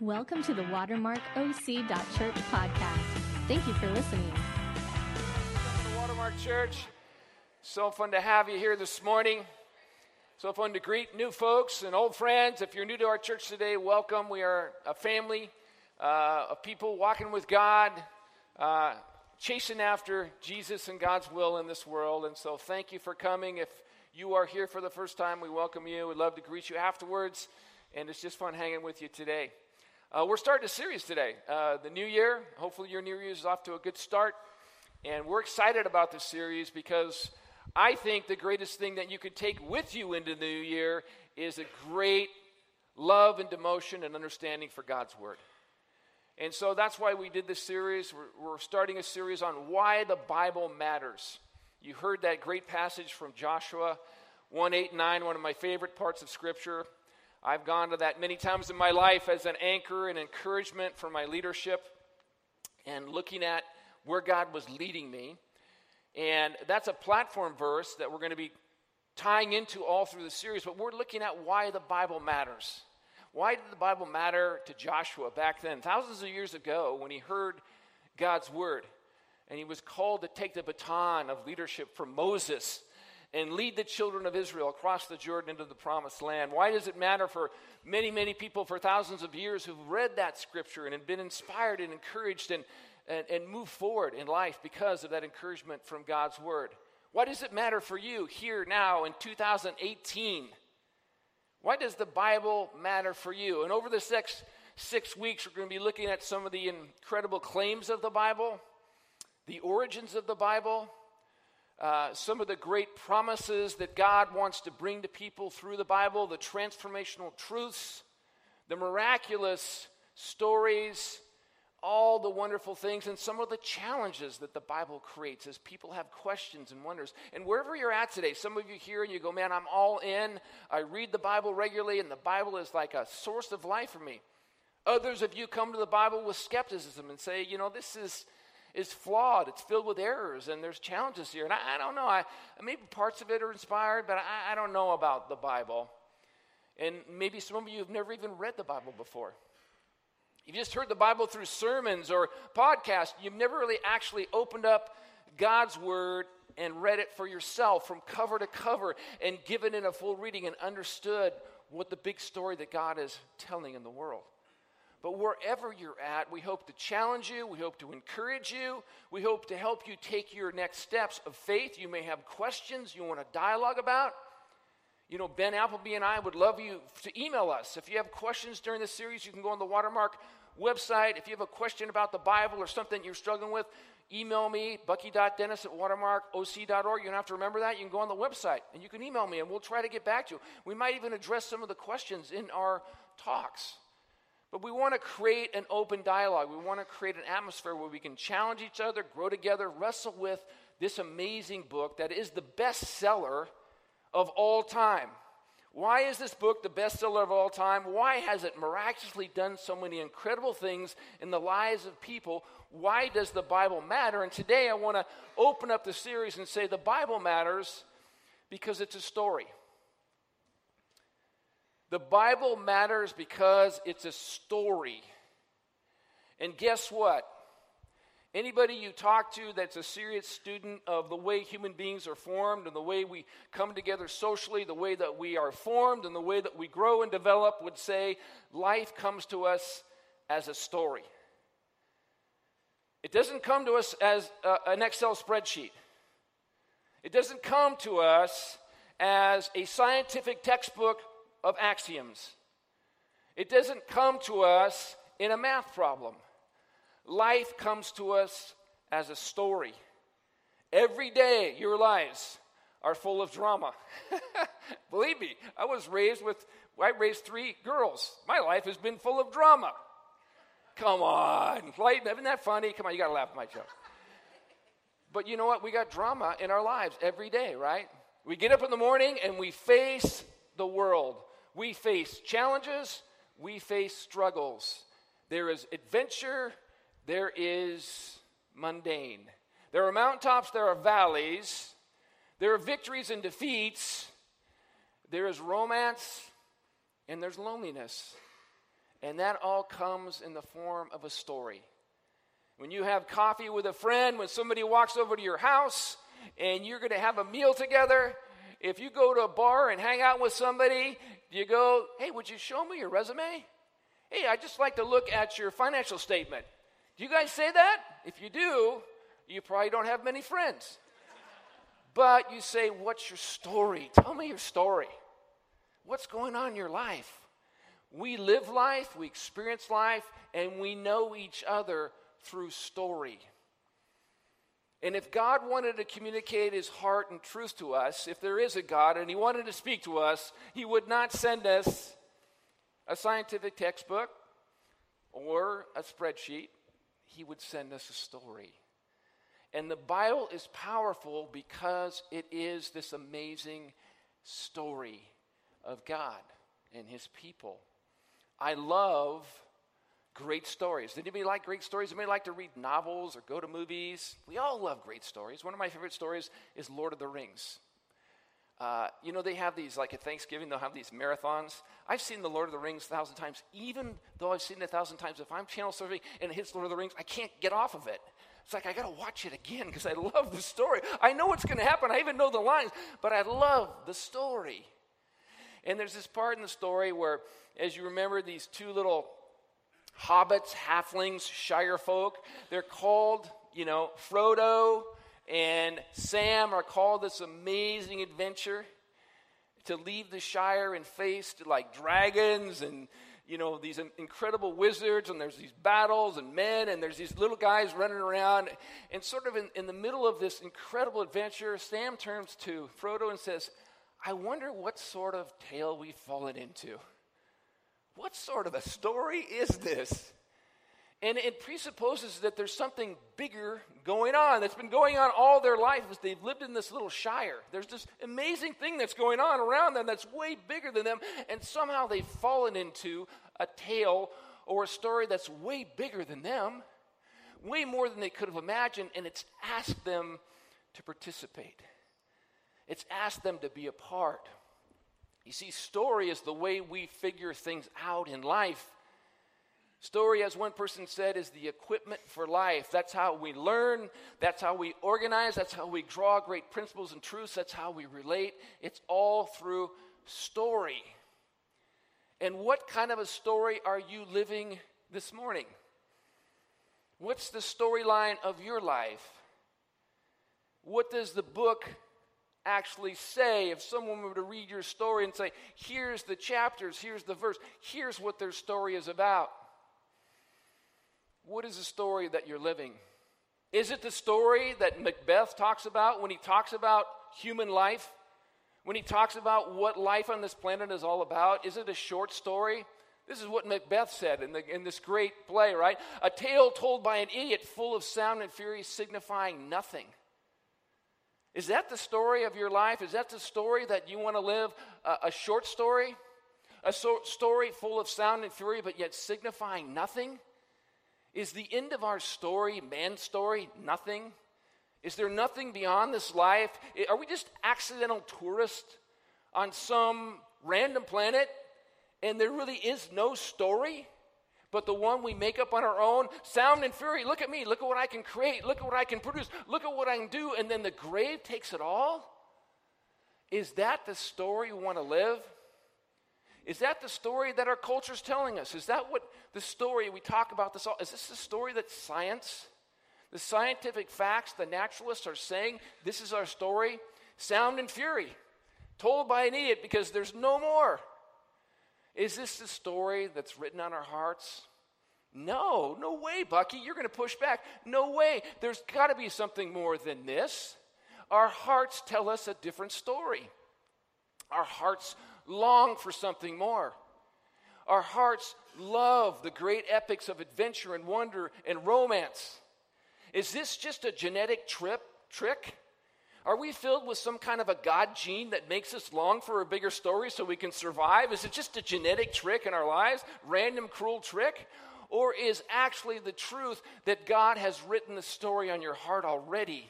Welcome to the WatermarkOC.Church podcast. Thank you for listening. Welcome to Watermark Church, so fun to have you here this morning. So fun to greet new folks and old friends. If you're new to our church today, welcome. We are a family uh, of people walking with God, uh, chasing after Jesus and God's will in this world. And so, thank you for coming. If you are here for the first time, we welcome you. We'd love to greet you afterwards, and it's just fun hanging with you today. Uh, we're starting a series today, uh, the new year. Hopefully, your new year is off to a good start. And we're excited about this series because I think the greatest thing that you could take with you into the new year is a great love and devotion and understanding for God's Word. And so that's why we did this series. We're, we're starting a series on why the Bible matters. You heard that great passage from Joshua 1 8 9, one of my favorite parts of Scripture. I've gone to that many times in my life as an anchor and encouragement for my leadership and looking at where God was leading me. And that's a platform verse that we're going to be tying into all through the series, but we're looking at why the Bible matters. Why did the Bible matter to Joshua back then, thousands of years ago, when he heard God's word? And he was called to take the baton of leadership from Moses and lead the children of Israel across the Jordan into the promised land. Why does it matter for many, many people for thousands of years who've read that scripture and have been inspired and encouraged and, and, and moved forward in life because of that encouragement from God's word? Why does it matter for you here now in 2018? Why does the Bible matter for you? And over the next six weeks, we're going to be looking at some of the incredible claims of the Bible, the origins of the Bible uh, some of the great promises that God wants to bring to people through the Bible, the transformational truths, the miraculous stories, all the wonderful things, and some of the challenges that the Bible creates as people have questions and wonders. And wherever you're at today, some of you here and you go, Man, I'm all in. I read the Bible regularly, and the Bible is like a source of life for me. Others of you come to the Bible with skepticism and say, You know, this is is flawed. It's filled with errors, and there's challenges here. And I, I don't know. I, maybe parts of it are inspired, but I, I don't know about the Bible. And maybe some of you have never even read the Bible before. You've just heard the Bible through sermons or podcasts. You've never really actually opened up God's Word and read it for yourself from cover to cover and given it a full reading and understood what the big story that God is telling in the world. But wherever you're at, we hope to challenge you. We hope to encourage you. We hope to help you take your next steps of faith. You may have questions you want to dialogue about. You know, Ben Appleby and I would love you to email us. If you have questions during this series, you can go on the Watermark website. If you have a question about the Bible or something you're struggling with, email me, bucky.dennis at watermarkoc.org. You don't have to remember that. You can go on the website and you can email me and we'll try to get back to you. We might even address some of the questions in our talks. But we want to create an open dialogue. We want to create an atmosphere where we can challenge each other, grow together, wrestle with this amazing book that is the bestseller of all time. Why is this book the bestseller of all time? Why has it miraculously done so many incredible things in the lives of people? Why does the Bible matter? And today I want to open up the series and say the Bible matters because it's a story. The Bible matters because it's a story. And guess what? Anybody you talk to that's a serious student of the way human beings are formed and the way we come together socially, the way that we are formed and the way that we grow and develop would say life comes to us as a story. It doesn't come to us as a, an Excel spreadsheet. It doesn't come to us as a scientific textbook of axioms. It doesn't come to us in a math problem. Life comes to us as a story. Every day, your lives are full of drama. Believe me, I was raised with, I raised three girls. My life has been full of drama. Come on, life, isn't that funny? Come on, you gotta laugh at my joke. But you know what? We got drama in our lives every day, right? We get up in the morning and we face the world. We face challenges, we face struggles. There is adventure, there is mundane. There are mountaintops, there are valleys, there are victories and defeats, there is romance, and there's loneliness. And that all comes in the form of a story. When you have coffee with a friend, when somebody walks over to your house and you're going to have a meal together, if you go to a bar and hang out with somebody, you go, hey, would you show me your resume? Hey, I'd just like to look at your financial statement. Do you guys say that? If you do, you probably don't have many friends. But you say, What's your story? Tell me your story. What's going on in your life? We live life, we experience life, and we know each other through story. And if God wanted to communicate his heart and truth to us, if there is a God and he wanted to speak to us, he would not send us a scientific textbook or a spreadsheet. He would send us a story. And the Bible is powerful because it is this amazing story of God and his people. I love great stories. Did anybody like great stories? Anybody like to read novels or go to movies? We all love great stories. One of my favorite stories is Lord of the Rings. Uh, you know, they have these, like at Thanksgiving, they'll have these marathons. I've seen The Lord of the Rings a thousand times. Even though I've seen it a thousand times, if I'm channel surfing and it hits Lord of the Rings, I can't get off of it. It's like I got to watch it again because I love the story. I know what's going to happen. I even know the lines, but I love the story. And there's this part in the story where, as you remember, these two little hobbits, halflings, shire folk. They're called, you know, Frodo and Sam are called this amazing adventure to leave the Shire and face like dragons and you know these incredible wizards and there's these battles and men and there's these little guys running around and sort of in, in the middle of this incredible adventure sam turns to frodo and says i wonder what sort of tale we've fallen into what sort of a story is this? And it presupposes that there's something bigger going on that's been going on all their life as they've lived in this little shire. There's this amazing thing that's going on around them that's way bigger than them, and somehow they've fallen into a tale or a story that's way bigger than them, way more than they could have imagined, and it's asked them to participate. It's asked them to be a part. You see, story is the way we figure things out in life. Story, as one person said, is the equipment for life. That's how we learn, that's how we organize, that's how we draw great principles and truths, that's how we relate. It's all through story. And what kind of a story are you living this morning? What's the storyline of your life? What does the book actually say if someone were to read your story and say, here's the chapters, here's the verse, here's what their story is about? What is the story that you're living? Is it the story that Macbeth talks about when he talks about human life? When he talks about what life on this planet is all about? Is it a short story? This is what Macbeth said in, the, in this great play, right? A tale told by an idiot full of sound and fury signifying nothing. Is that the story of your life? Is that the story that you want to live? a short story? A so- story full of sound and fury, but yet signifying nothing? Is the end of our story, man's story, nothing? Is there nothing beyond this life? Are we just accidental tourists on some random planet and there really is no story? But the one we make up on our own. Sound and fury, look at me, look at what I can create, look at what I can produce, look at what I can do, and then the grave takes it all? Is that the story we want to live? Is that the story that our culture is telling us? Is that what the story we talk about this all? Is this the story that science, the scientific facts, the naturalists are saying this is our story? Sound and fury, told by an idiot because there's no more. Is this the story that's written on our hearts? No, no way, Bucky. You're going to push back. No way. There's got to be something more than this. Our hearts tell us a different story. Our hearts long for something more. Our hearts love the great epics of adventure and wonder and romance. Is this just a genetic trip trick? Are we filled with some kind of a God gene that makes us long for a bigger story so we can survive? Is it just a genetic trick in our lives? Random, cruel trick? Or is actually the truth that God has written the story on your heart already?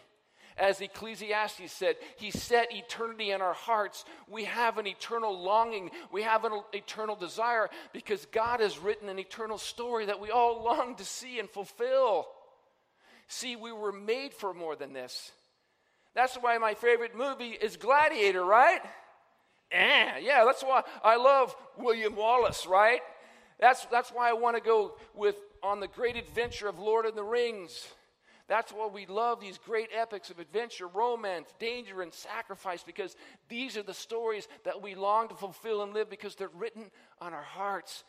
As Ecclesiastes said, He set eternity in our hearts. We have an eternal longing, we have an eternal desire because God has written an eternal story that we all long to see and fulfill. See, we were made for more than this. That's why my favorite movie is Gladiator, right? Eh, yeah, that's why I love William Wallace, right? That's, that's why I want to go with on the great adventure of Lord of the Rings. That's why we love these great epics of adventure, romance, danger, and sacrifice because these are the stories that we long to fulfill and live because they're written on our hearts.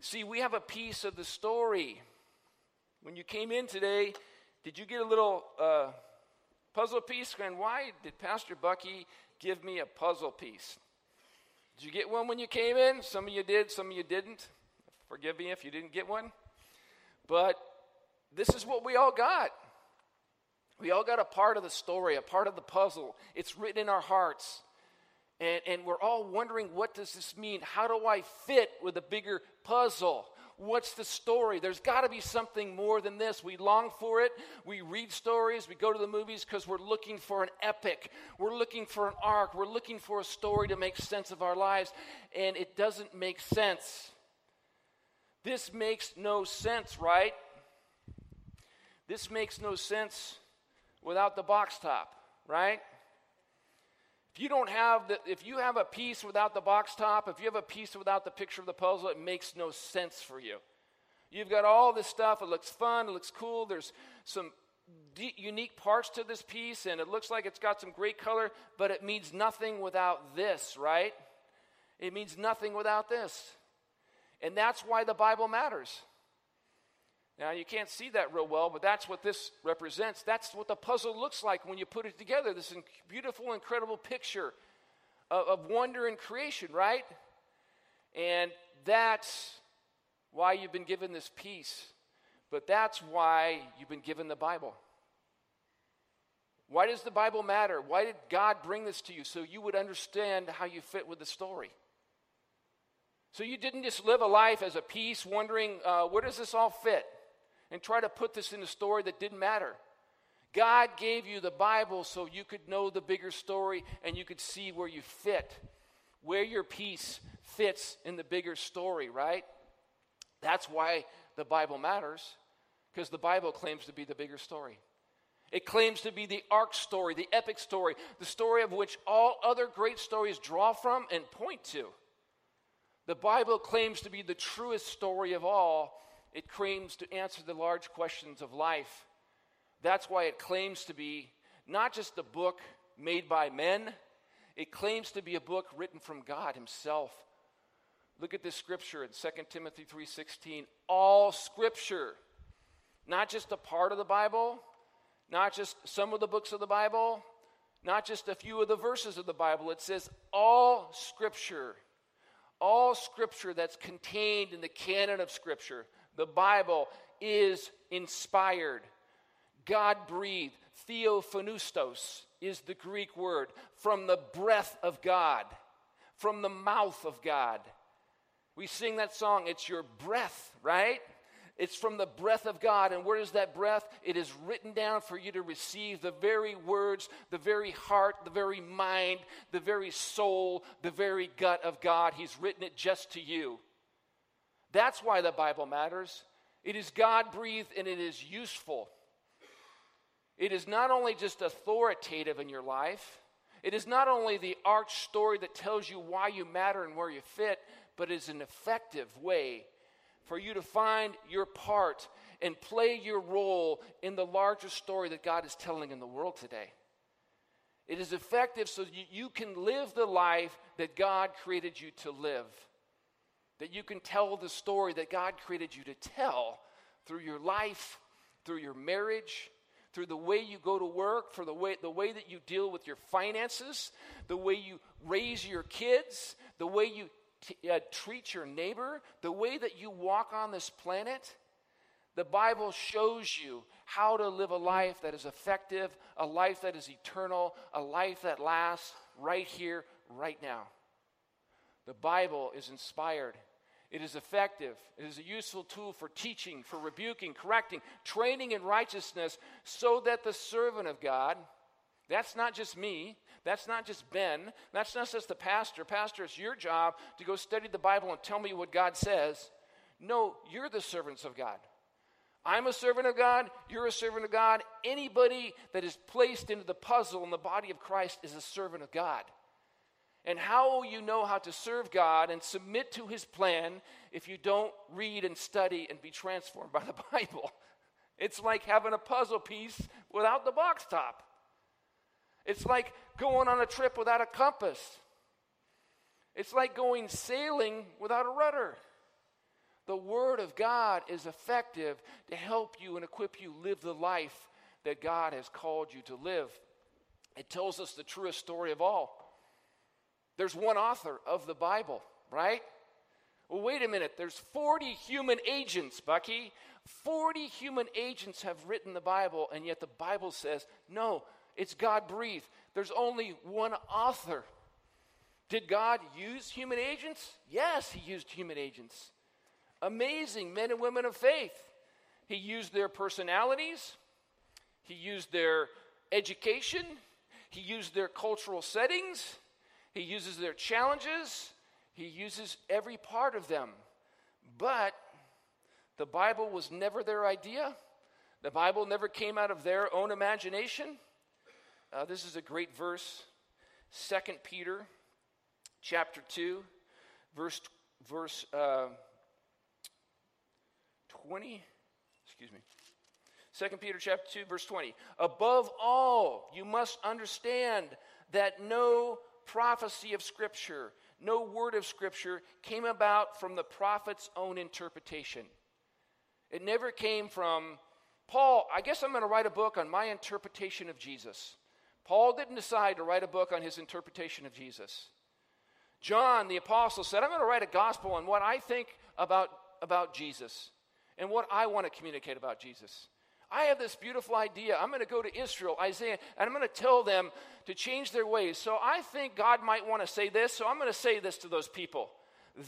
See, we have a piece of the story. When you came in today, did you get a little uh, puzzle piece? And why did Pastor Bucky give me a puzzle piece? Did you get one when you came in? Some of you did, some of you didn't. Forgive me if you didn't get one. But this is what we all got. We all got a part of the story, a part of the puzzle. It's written in our hearts. And, and we're all wondering what does this mean? How do I fit with a bigger puzzle? What's the story? There's got to be something more than this. We long for it. We read stories. We go to the movies because we're looking for an epic. We're looking for an arc. We're looking for a story to make sense of our lives. And it doesn't make sense. This makes no sense, right? This makes no sense without the box top, right? If you don't have the, if you have a piece without the box top, if you have a piece without the picture of the puzzle, it makes no sense for you. You've got all this stuff. It looks fun. It looks cool. There's some unique parts to this piece, and it looks like it's got some great color, but it means nothing without this, right? It means nothing without this. And that's why the Bible matters. Now, you can't see that real well, but that's what this represents. That's what the puzzle looks like when you put it together this beautiful, incredible picture of, of wonder and creation, right? And that's why you've been given this piece. But that's why you've been given the Bible. Why does the Bible matter? Why did God bring this to you? So you would understand how you fit with the story. So you didn't just live a life as a piece, wondering, uh, where does this all fit? And try to put this in a story that didn't matter. God gave you the Bible so you could know the bigger story and you could see where you fit, where your piece fits in the bigger story, right? That's why the Bible matters, because the Bible claims to be the bigger story. It claims to be the arc story, the epic story, the story of which all other great stories draw from and point to. The Bible claims to be the truest story of all, it claims to answer the large questions of life. That's why it claims to be not just a book made by men, it claims to be a book written from God himself. Look at this scripture in 2 Timothy 3:16. All scripture, not just a part of the Bible, not just some of the books of the Bible, not just a few of the verses of the Bible. It says all scripture. All scripture that's contained in the canon of scripture, the Bible is inspired, God breathed. Theopneustos is the Greek word from the breath of God, from the mouth of God. We sing that song, it's your breath, right? It's from the breath of God. And where is that breath? It is written down for you to receive the very words, the very heart, the very mind, the very soul, the very gut of God. He's written it just to you. That's why the Bible matters. It is God breathed and it is useful. It is not only just authoritative in your life, it is not only the arch story that tells you why you matter and where you fit, but is an effective way for you to find your part and play your role in the larger story that God is telling in the world today. It is effective so you, you can live the life that God created you to live that you can tell the story that God created you to tell through your life, through your marriage, through the way you go to work, for the way, the way that you deal with your finances, the way you raise your kids, the way you t- uh, treat your neighbor, the way that you walk on this planet. The Bible shows you how to live a life that is effective, a life that is eternal, a life that lasts right here, right now. The Bible is inspired. It is effective. It is a useful tool for teaching, for rebuking, correcting, training in righteousness, so that the servant of God, that's not just me, that's not just Ben, that's not just the pastor. Pastor, it's your job to go study the Bible and tell me what God says. No, you're the servants of God. I'm a servant of God, you're a servant of God. Anybody that is placed into the puzzle in the body of Christ is a servant of God. And how will you know how to serve God and submit to His plan if you don't read and study and be transformed by the Bible? It's like having a puzzle piece without the box top. It's like going on a trip without a compass. It's like going sailing without a rudder. The Word of God is effective to help you and equip you live the life that God has called you to live. It tells us the truest story of all. There's one author of the Bible, right? Well, wait a minute. There's 40 human agents, Bucky. 40 human agents have written the Bible, and yet the Bible says, no, it's God breathed. There's only one author. Did God use human agents? Yes, He used human agents. Amazing men and women of faith. He used their personalities, He used their education, He used their cultural settings, he uses their challenges, he uses every part of them. But the Bible was never their idea. The Bible never came out of their own imagination. Uh, this is a great verse. 2 Peter chapter 2, verse, verse uh, 20. Excuse me. 2 Peter chapter 2, verse 20. Above all, you must understand that no prophecy of Scripture, no word of Scripture came about from the prophet's own interpretation. It never came from Paul. I guess I'm going to write a book on my interpretation of Jesus. Paul didn't decide to write a book on his interpretation of Jesus. John, the apostle, said, I'm going to write a gospel on what I think about, about Jesus and what I want to communicate about Jesus. I have this beautiful idea. I'm going to go to Israel, Isaiah, and I'm going to tell them to change their ways. So I think God might want to say this, so I'm going to say this to those people.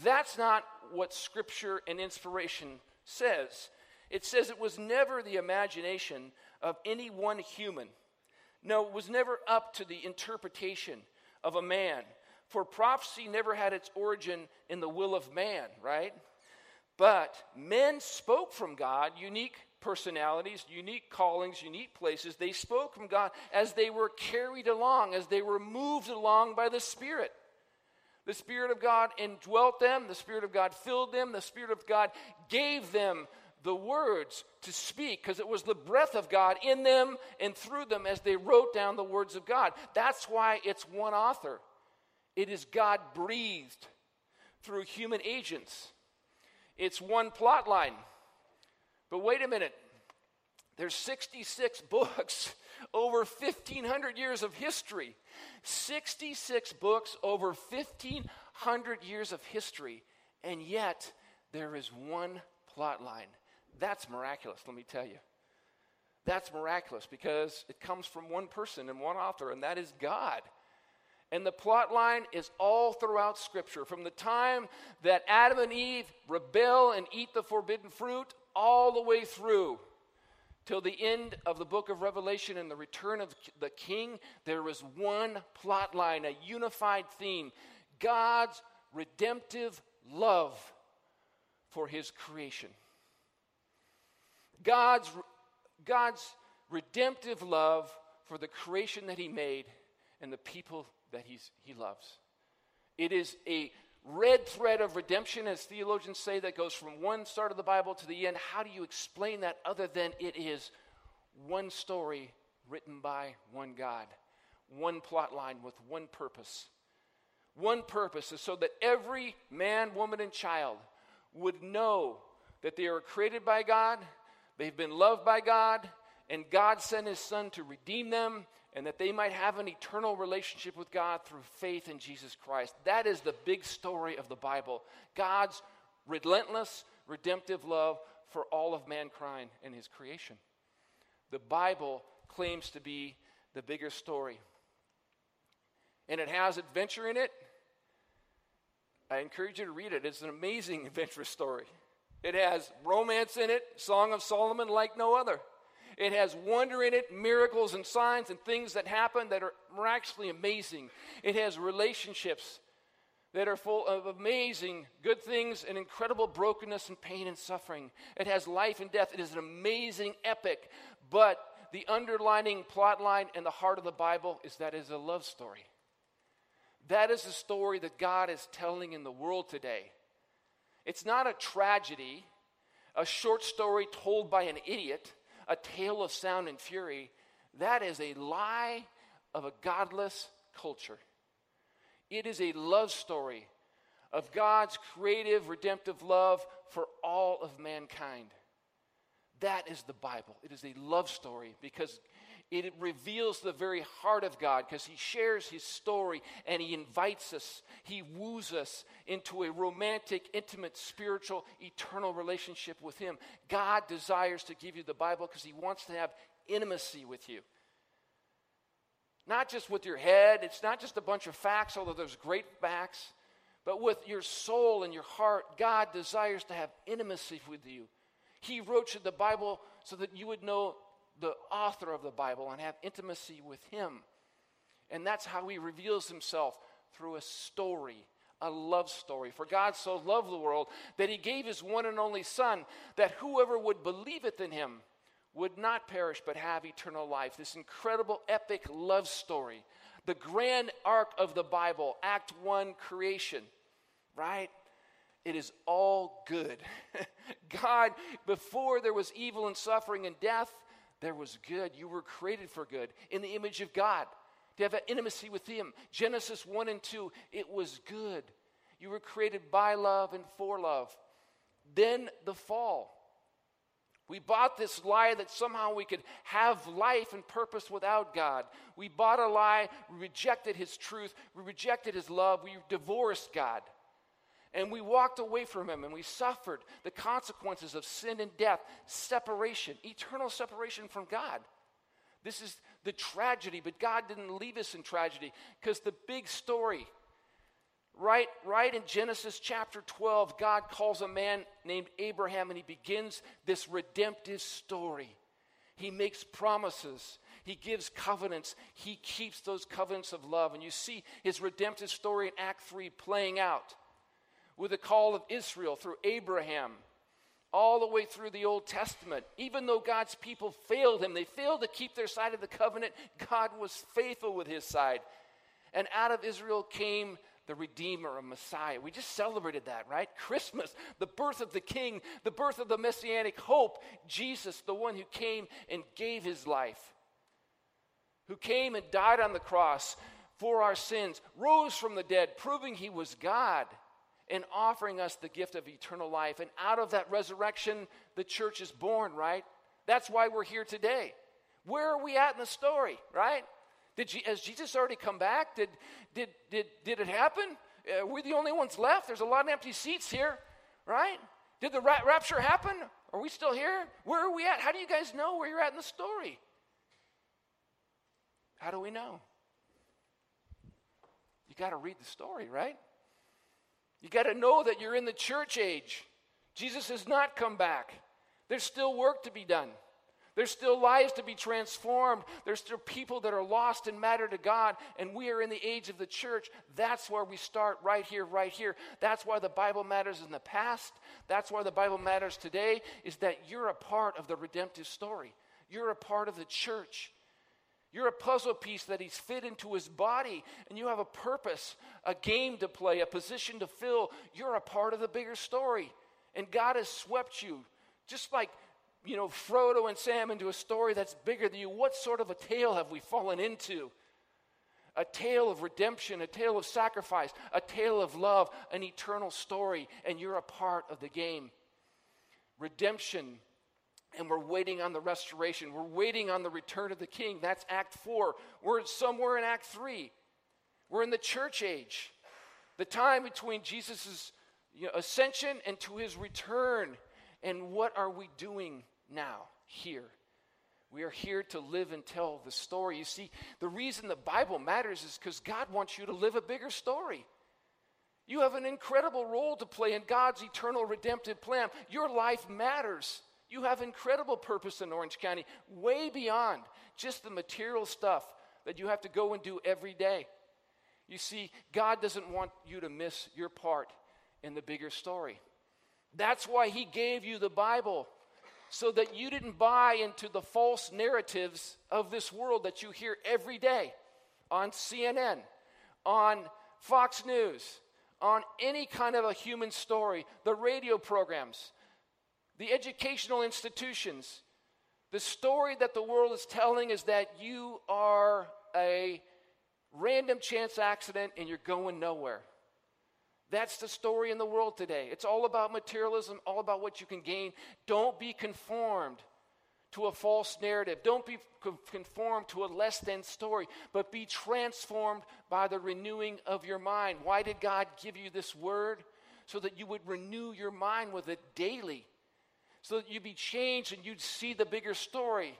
That's not what Scripture and inspiration says. It says it was never the imagination of any one human. No, it was never up to the interpretation of a man. For prophecy never had its origin in the will of man, right? But men spoke from God unique personalities, unique callings, unique places. They spoke from God as they were carried along, as they were moved along by the Spirit. The Spirit of God indwelt them, the Spirit of God filled them, the Spirit of God gave them the words to speak because it was the breath of God in them and through them as they wrote down the words of God. That's why it's one author. It is God breathed through human agents. It's one plot line. But wait a minute. There's 66 books over 1,500 years of history. 66 books over 1,500 years of history. And yet, there is one plot line. That's miraculous, let me tell you. That's miraculous because it comes from one person and one author, and that is God. And the plot line is all throughout Scripture. From the time that Adam and Eve rebel and eat the forbidden fruit all the way through till the end of the book of Revelation and the return of the king, there is one plot line, a unified theme God's redemptive love for his creation. God's, God's redemptive love for the creation that he made and the people that he's, he loves. It is a red thread of redemption, as theologians say, that goes from one start of the Bible to the end. How do you explain that other than it is one story written by one God, one plot line with one purpose? One purpose is so that every man, woman, and child would know that they are created by God, they've been loved by God, and God sent His Son to redeem them and that they might have an eternal relationship with God through faith in Jesus Christ. That is the big story of the Bible God's relentless, redemptive love for all of mankind and his creation. The Bible claims to be the bigger story. And it has adventure in it, I encourage you to read it. It's an amazing adventurous story. It has romance in it, Song of Solomon like no other. It has wonder in it, miracles and signs and things that happen that are miraculously amazing. It has relationships that are full of amazing good things and incredible brokenness and pain and suffering. It has life and death. It is an amazing epic, but the underlining plot line and the heart of the Bible is that it is a love story. That is the story that God is telling in the world today. It's not a tragedy, a short story told by an idiot, a tale of sound and fury. That is a lie of a godless culture. It is a love story of God's creative, redemptive love for all of mankind. That is the Bible. It is a love story because it reveals the very heart of God because He shares His story and He invites us, He woos us into a romantic, intimate, spiritual, eternal relationship with Him. God desires to give you the Bible because He wants to have intimacy with you. Not just with your head, it's not just a bunch of facts, although there's great facts, but with your soul and your heart. God desires to have intimacy with you. He wrote you the Bible so that you would know the author of the Bible and have intimacy with him. And that's how he reveals himself through a story, a love story. For God so loved the world that he gave his one and only Son, that whoever would believeth in him would not perish but have eternal life. This incredible, epic love story. The grand arc of the Bible, Act 1, creation, right? It is all good. God, before there was evil and suffering and death, there was good. You were created for good in the image of God, to have an intimacy with Him. Genesis 1 and 2, it was good. You were created by love and for love. Then the fall. We bought this lie that somehow we could have life and purpose without God. We bought a lie, we rejected His truth, we rejected His love, we divorced God. And we walked away from him and we suffered the consequences of sin and death, separation, eternal separation from God. This is the tragedy, but God didn't leave us in tragedy because the big story, right, right in Genesis chapter 12, God calls a man named Abraham and he begins this redemptive story. He makes promises. He gives covenants. He keeps those covenants of love. And you see his redemptive story in Act 3 playing out with the call of Israel through Abraham, all the way through the Old Testament. Even though God's people failed him, they failed to keep their side of the covenant, God was faithful with his side. And out of Israel came the Redeemer, a Messiah. We just celebrated that, right? Christmas, the birth of the King, the birth of the Messianic hope, Jesus, the one who came and gave his life, who came and died on the cross for our sins, rose from the dead, proving he was God and offering us the gift of eternal life. And out of that resurrection, the church is born, right? That's why we're here today. Where are we at in the story, right? Did has Jesus already come back? Did, did, did, did it happen? Uh, we're the only ones left. There's a lot of empty seats here, right? Did the ra- rapture happen? Are we still here? Where are we at? How do you guys know where you're at in the story? How do we know? You got to read the story, right? You got to know that you're in the church age. Jesus has not come back. There's still work to be done. There's still lives to be transformed. There's still people that are lost and matter to God, and we are in the age of the church. That's where we start right here, right here. That's why the Bible matters in the past. That's why the Bible matters today, is that you're a part of the redemptive story. You're a part of the church. You're a puzzle piece that he's fit into his body, and you have a purpose, a game to play, a position to fill. You're a part of the bigger story. And God has swept you, just like, you know, Frodo and Sam into a story that's bigger than you. What sort of a tale have we fallen into? A tale of redemption, a tale of sacrifice, a tale of love, an eternal story, and you're a part of the game. Redemption and we're waiting on the restoration. We're waiting on the return of the king. That's Act 4. We're somewhere in Act 3. We're in the church age, the time between Jesus' you know, ascension and to his return. And what are we doing now, here? We are here to live and tell the story. You see, the reason the Bible matters is because God wants you to live a bigger story. You have an incredible role to play in God's eternal redemptive plan. Your life matters. You have incredible purpose in Orange County, way beyond just the material stuff that you have to go and do every day. You see, God doesn't want you to miss your part in the bigger story. That's why He gave you the Bible, so that you didn't buy into the false narratives of this world that you hear every day on CNN, on Fox News, on any kind of a human story, the radio programs, the educational institutions. The story that the world is telling is that you are a random chance accident and you're going nowhere. That's the story in the world today. It's all about materialism, all about what you can gain. Don't be conformed to a false narrative. Don't be conformed to a less than story, but be transformed by the renewing of your mind. Why did God give you this word? So that you would renew your mind with it daily, so that you'd be changed and you'd see the bigger story.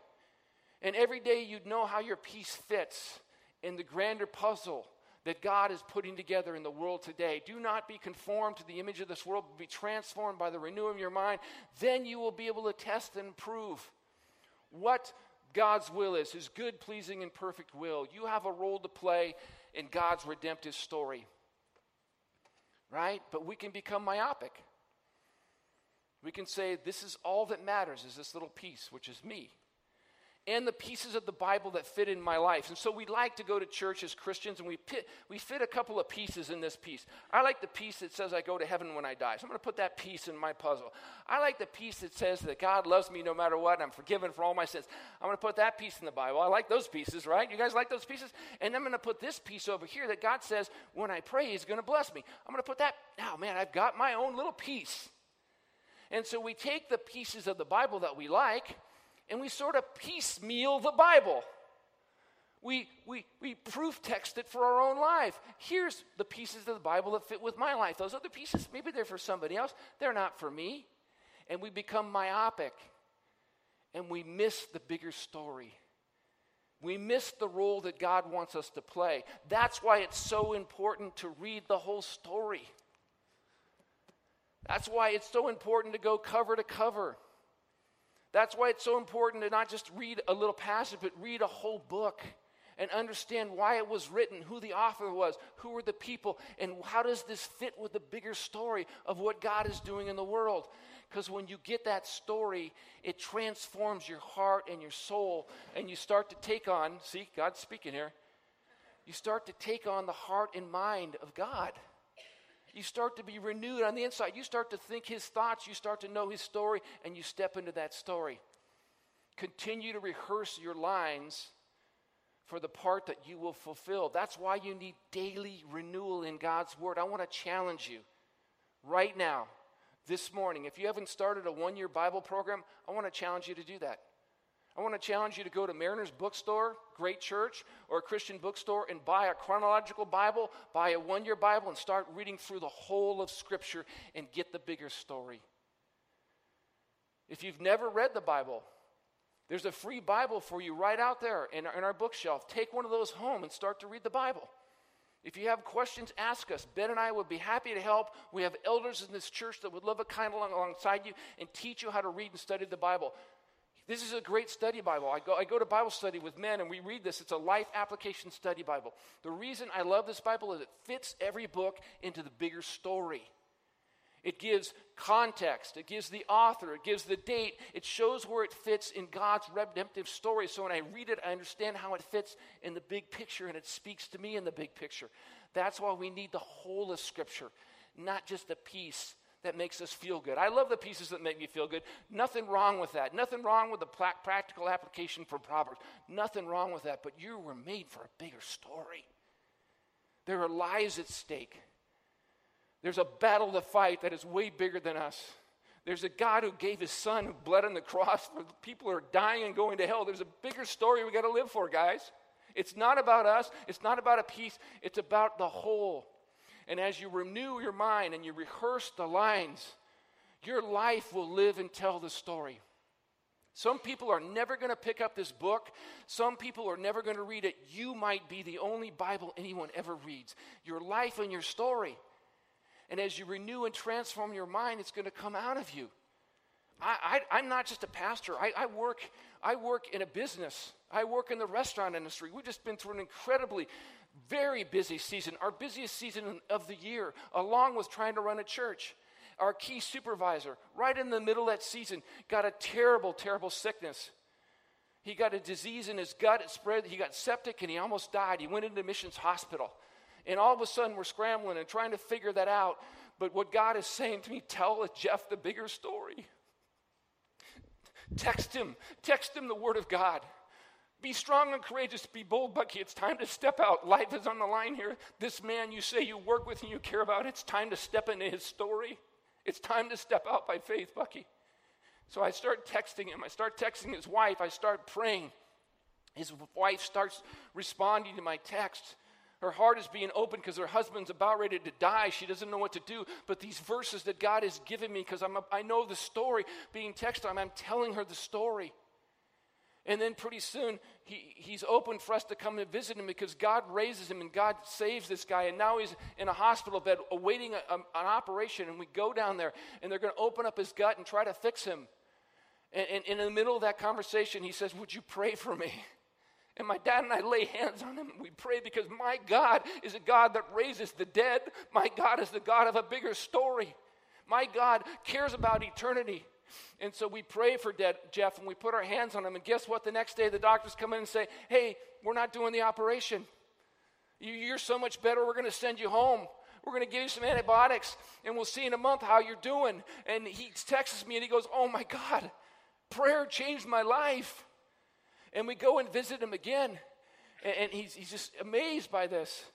And every day you'd know how your piece fits in the grander puzzle that God is putting together in the world today. Do not be conformed to the image of this world, but be transformed by the renewing of your mind. Then you will be able to test and prove what God's will is, his good, pleasing, and perfect will. You have a role to play in God's redemptive story. Right? But we can become myopic. We can say, this is all that matters is this little piece, which is me and the pieces of the Bible that fit in my life. And so we like to go to church as Christians and we, pit, we fit a couple of pieces in this piece. I like the piece that says I go to heaven when I die. So I'm going to put that piece in my puzzle. I like the piece that says that God loves me no matter what and I'm forgiven for all my sins. I'm going to put that piece in the Bible. I like those pieces, right? You guys like those pieces? And I'm going to put this piece over here that God says when I pray, He's going to bless me. I'm going to put that. Now, oh, man, I've got my own little piece. And so we take the pieces of the Bible that we like and we sort of piecemeal the Bible. We, we, we proof text it for our own life. Here's the pieces of the Bible that fit with my life. Those other pieces, maybe they're for somebody else, they're not for me. And we become myopic and we miss the bigger story. We miss the role that God wants us to play. That's why it's so important to read the whole story. That's why it's so important to go cover to cover. That's why it's so important to not just read a little passage, but read a whole book and understand why it was written, who the author was, who were the people, and how does this fit with the bigger story of what God is doing in the world. Because when you get that story, it transforms your heart and your soul, and you start to take on, see, God's speaking here, you start to take on the heart and mind of God you start to be renewed on the inside. You start to think his thoughts, you start to know his story, and you step into that story. Continue to rehearse your lines for the part that you will fulfill. That's why you need daily renewal in God's word. I want to challenge you right now, this morning. If you haven't started a one year Bible program, I want to challenge you to do that. I want to challenge you to go to Mariners Bookstore, great church, or a Christian bookstore and buy a chronological Bible, buy a one year Bible, and start reading through the whole of Scripture and get the bigger story. If you've never read the Bible, there's a free Bible for you right out there in our, in our bookshelf. Take one of those home and start to read the Bible. If you have questions, ask us. Ben and I would be happy to help. We have elders in this church that would love to kind of alongside you and teach you how to read and study the Bible. This is a great study Bible. I go, I go to Bible study with men and we read this. It's a life application study Bible. The reason I love this Bible is it fits every book into the bigger story. It gives context, it gives the author, it gives the date, it shows where it fits in God's redemptive story. So when I read it, I understand how it fits in the big picture and it speaks to me in the big picture. That's why we need the whole of Scripture, not just a piece that makes us feel good. I love the pieces that make me feel good. Nothing wrong with that. Nothing wrong with the practical application for Proverbs. Nothing wrong with that. But you were made for a bigger story. There are lives at stake. There's a battle to fight that is way bigger than us. There's a God who gave his son who bled on the cross for people who are dying and going to hell. There's a bigger story we got to live for, guys. It's not about us, it's not about a piece, it's about the whole. And as you renew your mind and you rehearse the lines, your life will live and tell the story. Some people are never going to pick up this book. Some people are never going to read it. You might be the only Bible anyone ever reads. Your life and your story. And as you renew and transform your mind, it's going to come out of you. I, am not just a pastor. I, I, work, I work in a business. I work in the restaurant industry. We've just been through an incredibly, very busy season, our busiest season of the year, along with trying to run a church. Our key supervisor, right in the middle of that season, got a terrible, terrible sickness. He got a disease in his gut, it spread, he got septic, and he almost died. He went into Missions Hospital. And all of a sudden, we're scrambling and trying to figure that out. But what God is saying to me, tell Jeff the bigger story. Text him. Text him the word of God. Be strong and courageous. Be bold, Bucky. It's time to step out. Life is on the line here. This man you say you work with and you care about, it's time to step into his story. It's time to step out by faith, Bucky. So I start texting him. I start texting his wife. I start praying. His wife starts responding to my texts. Her heart is being opened because her husband's about ready to die. She doesn't know what to do. But these verses that God has given me, because I know the story being texted, I'm, I'm telling her the story. And then pretty soon, he, he's open for us to come and visit him because God raises him and God saves this guy. And now he's in a hospital bed awaiting a, a, an operation. And we go down there and they're going to open up his gut and try to fix him. And, and, and in the middle of that conversation, he says, Would you pray for me? And my dad and I lay hands on him we pray because my God is a God that raises the dead. My God is the God of a bigger story. My God cares about eternity. And so we pray for dead Jeff and we put our hands on him. And guess what? The next day the doctors come in and say, Hey, we're not doing the operation. You're so much better. We're going to send you home. We're going to give you some antibiotics and we'll see in a month how you're doing. And he texts me and he goes, Oh my God, prayer changed my life. And we go and visit him again. And, he's, he's just amazed by this.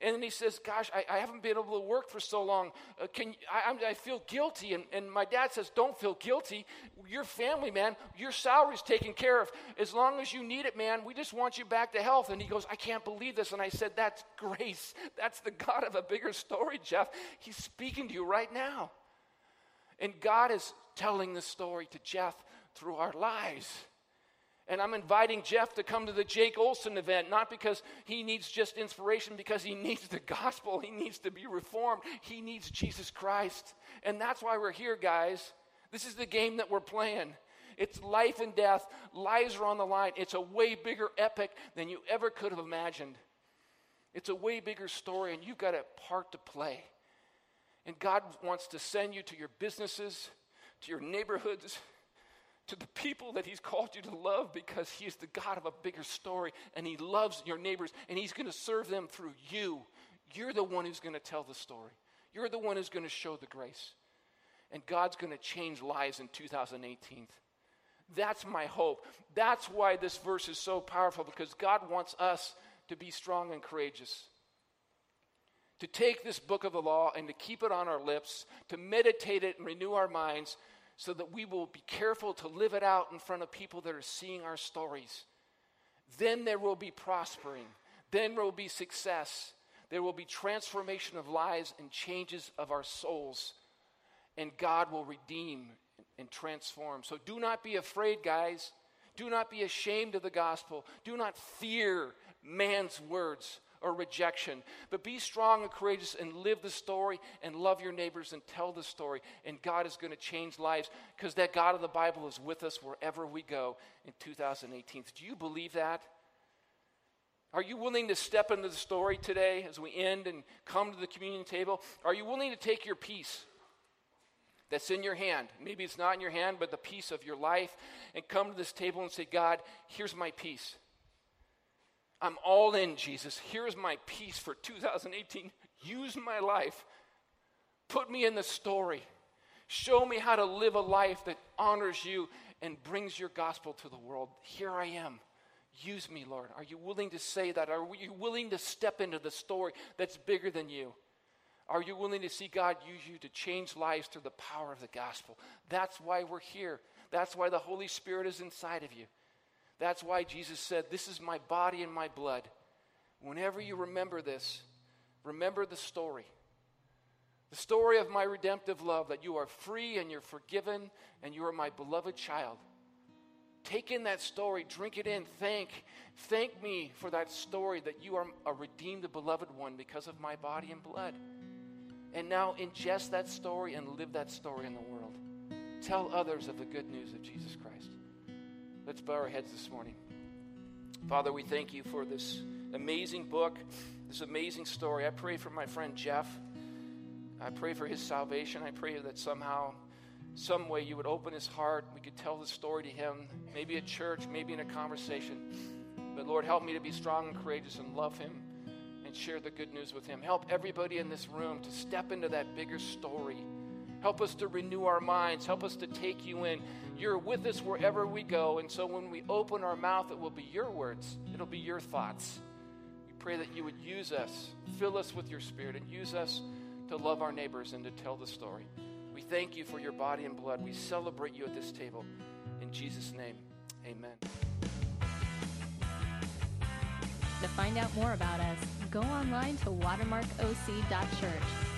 And then he says, Gosh, I, I haven't been able to work for so long. Uh, can, I, I, feel guilty. And, and my dad says, Don't feel guilty. Your family, man, your salary's taken care of. As long as you need it, man, we just want you back to health. And he goes, I can't believe this. And I said, That's grace. That's the God of a bigger story, Jeff. He's speaking to you right now. And God is telling the story to Jeff through our lives. And I'm inviting Jeff to come to the Jake Olson event, not because he needs just inspiration, because he needs the gospel. He needs to be reformed. He needs Jesus Christ. And that's why we're here, guys. This is the game that we're playing. It's life and death. Lives are on the line. It's a way bigger epic than you ever could have imagined. It's a way bigger story, and you've got a part to play. And God wants to send you to your businesses, to your neighborhoods, to the people that He's called you to love because He is the God of a bigger story and He loves your neighbors and He's going to serve them through you. You're the one who's going to tell the story, you're the one who's going to show the grace. And God's going to change lives in 2018. That's my hope. That's why this verse is so powerful because God wants us to be strong and courageous. To take this book of the law and to keep it on our lips, to meditate it and renew our minds, so that we will be careful to live it out in front of people that are seeing our stories. Then there will be prospering. Then there will be success. There will be transformation of lives and changes of our souls. And God will redeem and transform. So do not be afraid, guys. Do not be ashamed of the gospel. Do not fear man's words or rejection. But be strong and courageous and live the story and love your neighbors and tell the story. And God is going to change lives because that God of the Bible is with us wherever we go in 2018. Do you believe that? Are you willing to step into the story today as we end and come to the communion table? Are you willing to take your piece that's in your hand? Maybe it's not in your hand, but the piece of your life, and come to this table and say, God, here's my piece. I'm all in, Jesus. Here's my piece for 2018. Use my life. Put me in the story. Show me how to live a life that honors you and brings your gospel to the world. Here I am. Use me, Lord. Are you willing to say that? Are you willing to step into the story that's bigger than you? Are you willing to see God use you to change lives through the power of the gospel? That's why we're here. That's why the Holy Spirit is inside of you. That's why Jesus said, This is my body and my blood. Whenever you remember this, remember the story. The story of my redemptive love that you are free and you're forgiven and you are my beloved child. Take in that story, drink it in, thank, thank me for that story that you are a redeemed, beloved one because of my body and blood. And now ingest that story and live that story in the world. Tell others of the good news of Jesus Christ. Let's bow our heads this morning. Father, we thank you for this amazing book, this amazing story. I pray for my friend Jeff. I pray for his salvation. I pray that somehow, some way, you would open his heart. We could tell the story to him, maybe at church, maybe in a conversation. But Lord, help me to be strong and courageous and love him and share the good news with him. Help everybody in this room to step into that bigger story. Help us to renew our minds. Help us to take you in. You're with us wherever we go. And so when we open our mouth, it will be your words, it'll be your thoughts. We pray that you would use us, fill us with your spirit, and use us to love our neighbors and to tell the story. We thank you for your body and blood. We celebrate you at this table. In Jesus' name, amen. To find out more about us, go online to watermarkoc.church